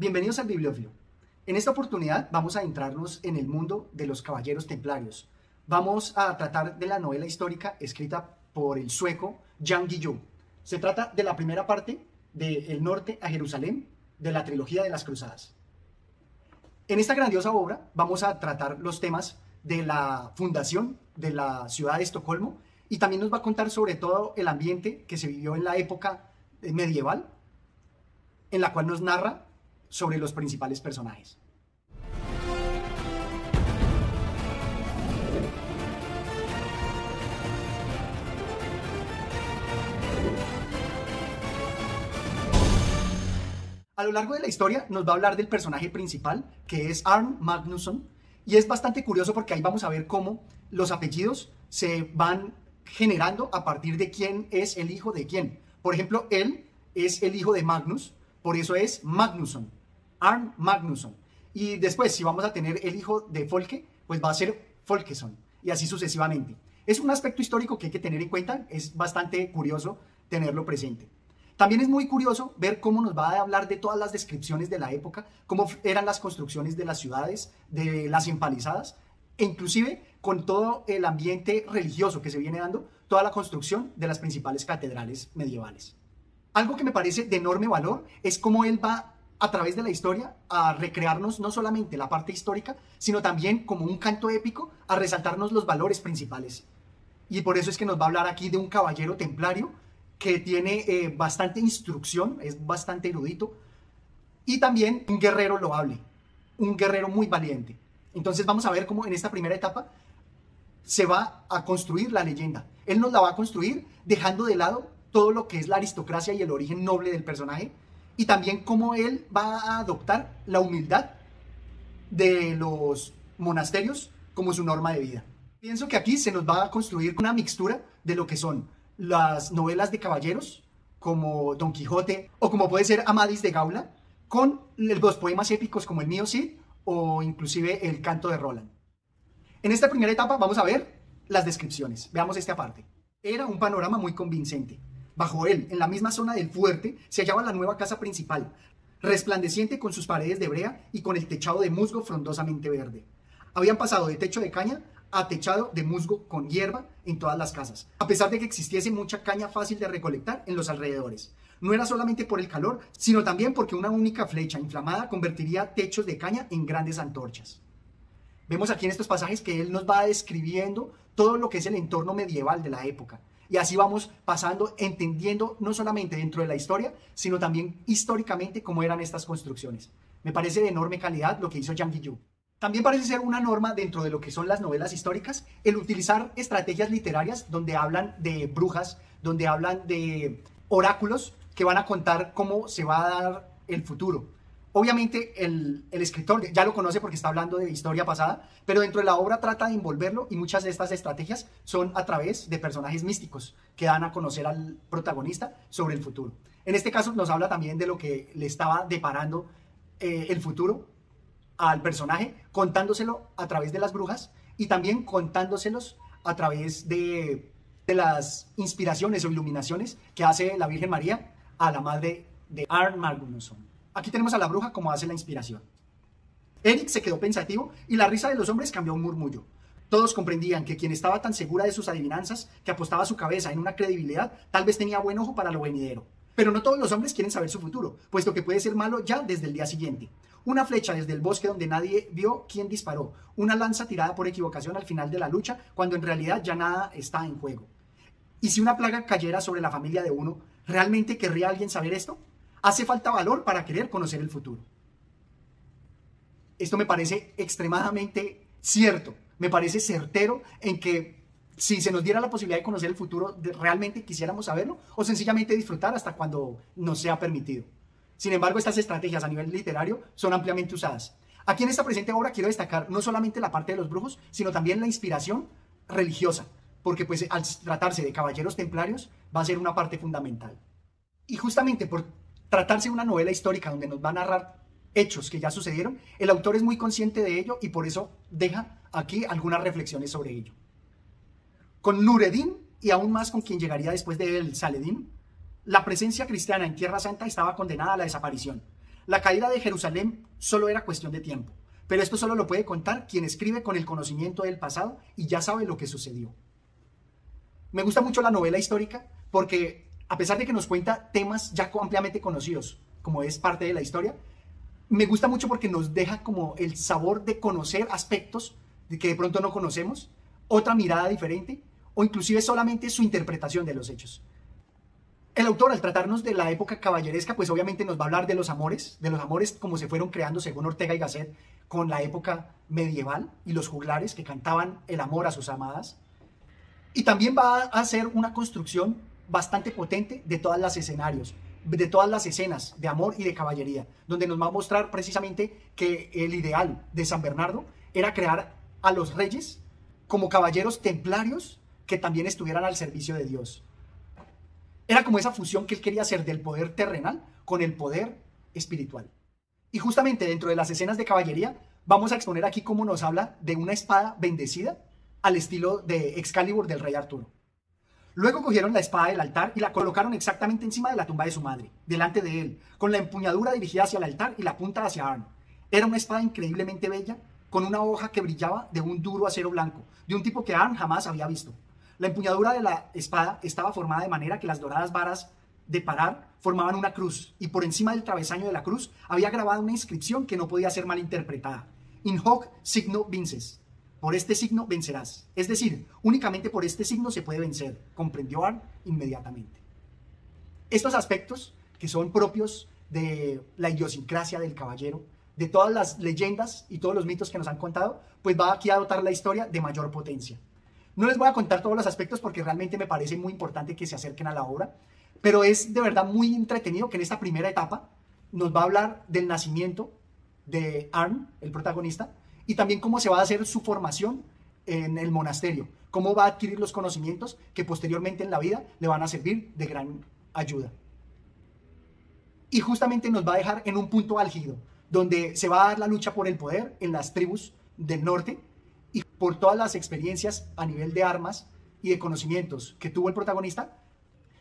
Bienvenidos al Bibliófilo. En esta oportunidad vamos a adentrarnos en el mundo de los caballeros templarios. Vamos a tratar de la novela histórica escrita por el sueco Jan Guillou. Se trata de la primera parte de El norte a Jerusalén de la trilogía de las cruzadas. En esta grandiosa obra vamos a tratar los temas de la fundación de la ciudad de Estocolmo y también nos va a contar sobre todo el ambiente que se vivió en la época medieval, en la cual nos narra sobre los principales personajes. A lo largo de la historia nos va a hablar del personaje principal, que es Arn Magnusson, y es bastante curioso porque ahí vamos a ver cómo los apellidos se van generando a partir de quién es el hijo de quién. Por ejemplo, él es el hijo de Magnus, por eso es Magnusson, Arn Magnusson. Y después, si vamos a tener el hijo de Folke, pues va a ser Folkeson, y así sucesivamente. Es un aspecto histórico que hay que tener en cuenta, es bastante curioso tenerlo presente. También es muy curioso ver cómo nos va a hablar de todas las descripciones de la época, cómo eran las construcciones de las ciudades, de las empalizadas, e inclusive con todo el ambiente religioso que se viene dando, toda la construcción de las principales catedrales medievales. Algo que me parece de enorme valor es cómo él va a través de la historia a recrearnos no solamente la parte histórica, sino también como un canto épico a resaltarnos los valores principales. Y por eso es que nos va a hablar aquí de un caballero templario que tiene eh, bastante instrucción, es bastante erudito, y también un guerrero loable, un guerrero muy valiente. Entonces vamos a ver cómo en esta primera etapa se va a construir la leyenda. Él nos la va a construir dejando de lado todo lo que es la aristocracia y el origen noble del personaje, y también cómo él va a adoptar la humildad de los monasterios como su norma de vida. Pienso que aquí se nos va a construir una mixtura de lo que son las novelas de caballeros, como Don Quijote, o como puede ser Amadis de Gaula, con los poemas épicos como el mío sí, o inclusive el canto de Roland. En esta primera etapa vamos a ver las descripciones. Veamos esta parte. Era un panorama muy convincente. Bajo él, en la misma zona del fuerte, se hallaba la nueva casa principal, resplandeciente con sus paredes de brea y con el techado de musgo frondosamente verde. Habían pasado de techo de caña atechado de musgo con hierba en todas las casas, a pesar de que existiese mucha caña fácil de recolectar en los alrededores. No era solamente por el calor, sino también porque una única flecha inflamada convertiría techos de caña en grandes antorchas. Vemos aquí en estos pasajes que él nos va describiendo todo lo que es el entorno medieval de la época. Y así vamos pasando, entendiendo no solamente dentro de la historia, sino también históricamente cómo eran estas construcciones. Me parece de enorme calidad lo que hizo Yang Guillou. También parece ser una norma dentro de lo que son las novelas históricas el utilizar estrategias literarias donde hablan de brujas, donde hablan de oráculos que van a contar cómo se va a dar el futuro. Obviamente el, escritor ya lo conoce porque está hablando de historia pasada, pero dentro de la obra trata de envolverlo y muchas de estas estrategias son a través de personajes místicos que dan a conocer al protagonista sobre el futuro. En este caso nos habla también de lo que le estaba deparando eh, el futuro al personaje, contándoselo a través de las brujas y también contándoselos a través de, las inspiraciones o iluminaciones que hace la Virgen María a la madre de Arn Magnusson. Aquí tenemos a la bruja como hace la inspiración. Eric se quedó pensativo y la risa de los hombres cambió a un murmullo. Todos comprendían que quien estaba tan segura de sus adivinanzas, que apostaba su cabeza en una credibilidad, tal vez tenía buen ojo para lo venidero. Pero no todos los hombres quieren saber su futuro, puesto que puede ser malo ya desde el día siguiente. Una flecha desde el bosque donde nadie vio quién disparó. Una lanza tirada por equivocación al final de la lucha, cuando en realidad ya nada está en juego. ¿Y si una plaga cayera sobre la familia de uno, realmente querría alguien saber esto? Hace falta valor para querer conocer el futuro. Esto me parece extremadamente cierto, me parece certero en que si se nos diera la posibilidad de conocer el futuro, realmente quisiéramos saberlo o sencillamente disfrutar hasta cuando nos sea permitido. Sin embargo, estas estrategias a nivel literario son ampliamente usadas. Aquí en esta presente obra quiero destacar no solamente la parte de los brujos, sino también la inspiración religiosa, porque pues al tratarse de caballeros templarios va a ser una parte fundamental. Y justamente por tratarse de una novela histórica donde nos va a narrar hechos que ya sucedieron, el autor es muy consciente de ello y por eso deja aquí algunas reflexiones sobre ello. Con Nureddin y aún más con quien llegaría después de él, Saledín, la presencia cristiana en Tierra Santa estaba condenada a la desaparición. La caída de Jerusalén solo era cuestión de tiempo, pero esto solo lo puede contar quien escribe con el conocimiento del pasado y ya sabe lo que sucedió. Me gusta mucho la novela histórica porque a pesar de que nos cuenta temas ya ampliamente conocidos, como es parte de la historia, me gusta mucho porque nos deja como el sabor de conocer aspectos de que de pronto no conocemos, otra mirada diferente o inclusive solamente su interpretación de los hechos. El autor, al tratarnos de la época caballeresca, pues obviamente nos va a hablar de los amores, de los amores como se fueron creando según Ortega y Gasset con la época medieval y los juglares que cantaban el amor a sus amadas. Y también va a hacer una construcción bastante potente de todas las escenarios, de todas las escenas de amor y de caballería, donde nos va a mostrar precisamente que el ideal de San Bernardo era crear a los reyes como caballeros templarios que también estuvieran al servicio de Dios. Era como esa fusión que él quería hacer del poder terrenal con el poder espiritual. Y justamente dentro de las escenas de caballería, vamos a exponer aquí cómo nos habla de una espada bendecida al estilo de Excalibur del rey Arturo. Luego cogieron la espada del altar y la colocaron exactamente encima de la tumba de su madre, delante de él, con la empuñadura dirigida hacia el altar y la punta hacia Arn. Era una espada increíblemente bella, con una hoja que brillaba de un duro acero blanco, de un tipo que Arn jamás había visto. La empuñadura de la espada estaba formada de manera que las doradas varas de parar formaban una cruz, y por encima del travesaño de la cruz había grabada una inscripción que no podía ser malinterpretada. In hoc signo vinces, por este signo vencerás. Es decir, únicamente por este signo se puede vencer, comprendió Arn inmediatamente. Estos aspectos, que son propios de la idiosincrasia del caballero, de todas las leyendas y todos los mitos que nos han contado, pues va aquí a dotar la historia de mayor potencia. No les voy a contar todos los aspectos porque realmente me parece muy importante que se acerquen a la obra, pero es de verdad muy entretenido que en esta primera etapa nos va a hablar del nacimiento de Arn, el protagonista, y también cómo se va a hacer su formación en el monasterio, cómo va a adquirir los conocimientos que posteriormente en la vida le van a servir de gran ayuda. Y justamente nos va a dejar en un punto álgido, donde se va a dar la lucha por el poder en las tribus del norte y por todas las experiencias a nivel de armas y de conocimientos que tuvo el protagonista,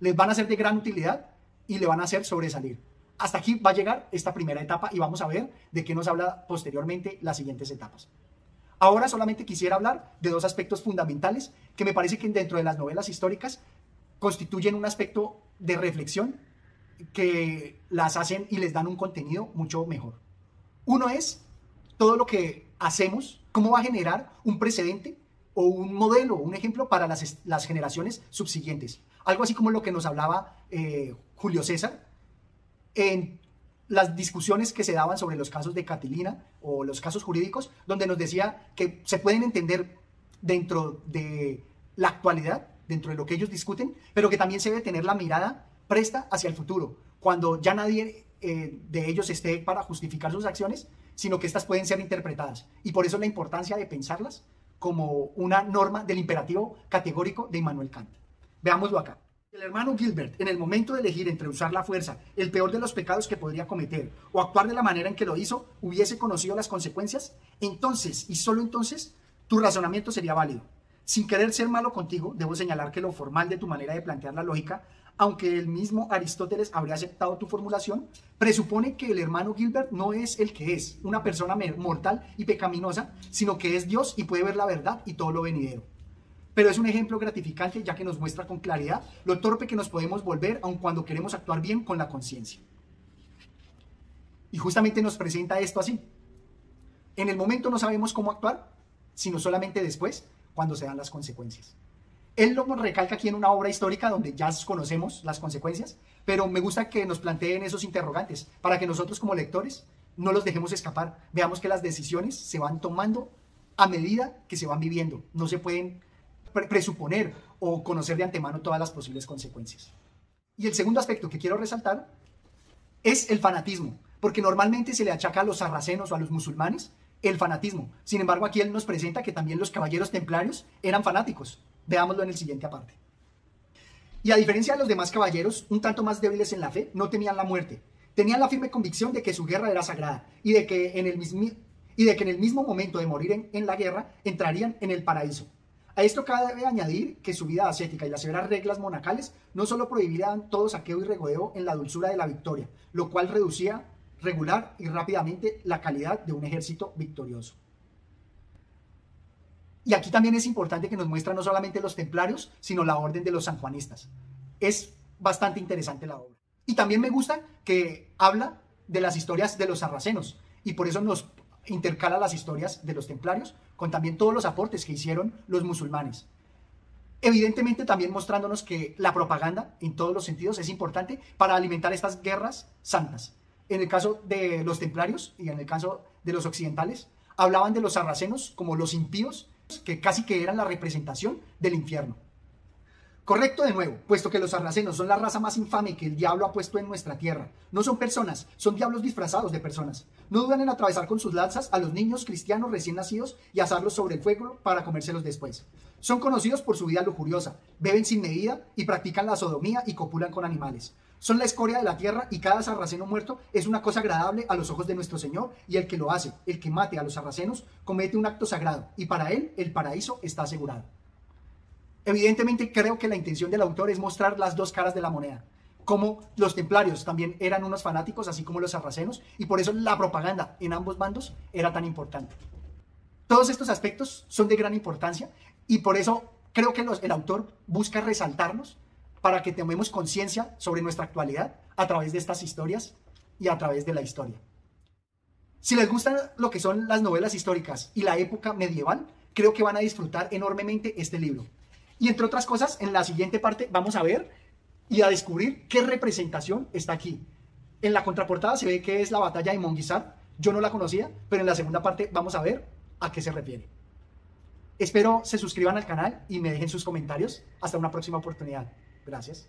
les van a ser de gran utilidad y le van a hacer sobresalir. Hasta aquí va a llegar esta primera etapa y vamos a ver de qué nos habla posteriormente las siguientes etapas. Ahora solamente quisiera hablar de dos aspectos fundamentales que me parece que dentro de las novelas históricas constituyen un aspecto de reflexión que las hacen y les dan un contenido mucho mejor. Uno es todo lo que hacemos, cómo va a generar un precedente o un modelo, un ejemplo para las, generaciones subsiguientes. Algo así como lo que nos hablaba eh, Julio César en las discusiones que se daban sobre los casos de Catilina o los casos jurídicos, donde nos decía que se pueden entender dentro de la actualidad, dentro de lo que ellos discuten, pero que también se debe tener la mirada presta hacia el futuro, cuando ya nadie eh, de ellos esté para justificar sus acciones, sino que estas pueden ser interpretadas. Y por eso la importancia de pensarlas como una norma del imperativo categórico de Immanuel Kant. Veámoslo acá. El hermano Gilbert, en el momento de elegir entre usar la fuerza, el peor de los pecados que podría cometer, o actuar de la manera en que lo hizo, hubiese conocido las consecuencias, entonces y solo entonces tu razonamiento sería válido. Sin querer ser malo contigo, debo señalar que lo formal de tu manera de plantear la lógica, aunque el mismo Aristóteles habría aceptado tu formulación, presupone que el hermano Gilbert no es el que es, una persona mortal y pecaminosa, sino que es Dios y puede ver la verdad y todo lo venidero pero es un ejemplo gratificante ya que nos muestra con claridad lo torpe que nos podemos volver aun cuando queremos actuar bien con la conciencia. Y justamente nos presenta esto así. En el momento no sabemos cómo actuar, sino solamente después, cuando se dan las consecuencias. Él lo recalca aquí en una obra histórica donde ya conocemos las consecuencias, pero me gusta que nos planteen esos interrogantes para que nosotros como lectores no los dejemos escapar. Veamos que las decisiones se van tomando a medida que se van viviendo. No se pueden presuponer o conocer de antemano todas las posibles consecuencias. Y el segundo aspecto que quiero resaltar es el fanatismo, porque normalmente se le achaca a los sarracenos o a los musulmanes el fanatismo. Sin embargo, aquí él nos presenta que también los caballeros templarios eran fanáticos. Veámoslo en el siguiente aparte. Y a diferencia de los demás caballeros, un tanto más débiles en la fe, no temían la muerte. Tenían la firme convicción de que su guerra era sagrada y de que en el, y de que en el mismo momento de morir en la guerra entrarían en el paraíso. A esto cabe añadir que su vida ascética y las severas reglas monacales no solo prohibirían todo saqueo y regodeo en la dulzura de la victoria, lo cual reducía regular y rápidamente la calidad de un ejército victorioso. Y aquí también es importante que nos muestra no solamente los templarios, sino la orden de los sanjuanistas. Es bastante interesante la obra. Y también me gusta que habla de las historias de los sarracenos y por eso nos intercala las historias de los templarios con también todos los aportes que hicieron los musulmanes. Evidentemente también mostrándonos que la propaganda en todos los sentidos es importante para alimentar estas guerras santas. En el caso de los templarios y en el caso de los occidentales, hablaban de los sarracenos como los impíos que casi que eran la representación del infierno. Correcto de nuevo, puesto que los sarracenos son la raza más infame que el diablo ha puesto en nuestra tierra. No son personas, son diablos disfrazados de personas. No dudan en atravesar con sus lanzas a los niños cristianos recién nacidos y asarlos sobre el fuego para comérselos después. Son conocidos por su vida lujuriosa, beben sin medida y practican la sodomía y copulan con animales. Son la escoria de la tierra y cada sarraceno muerto es una cosa agradable a los ojos de nuestro Señor y el que lo hace, el que mate a los sarracenos, comete un acto sagrado y para él el paraíso está asegurado. Evidentemente creo que la intención del autor es mostrar las dos caras de la moneda, como los templarios también eran unos fanáticos, así como los sarracenos, y por eso la propaganda en ambos bandos era tan importante. Todos estos aspectos son de gran importancia y por eso creo que el autor busca resaltarlos para que tomemos conciencia sobre nuestra actualidad a través de estas historias y a través de la historia. Si les gustan lo que son las novelas históricas y la época medieval, creo que van a disfrutar enormemente este libro. Y entre otras cosas, en la siguiente parte vamos a ver y a descubrir qué representación está aquí. En la contraportada se ve que es la batalla de Monguizar. Yo no la conocía, pero en la segunda parte vamos a ver a qué se refiere. Espero se suscriban al canal y me dejen sus comentarios. Hasta una próxima oportunidad. Gracias.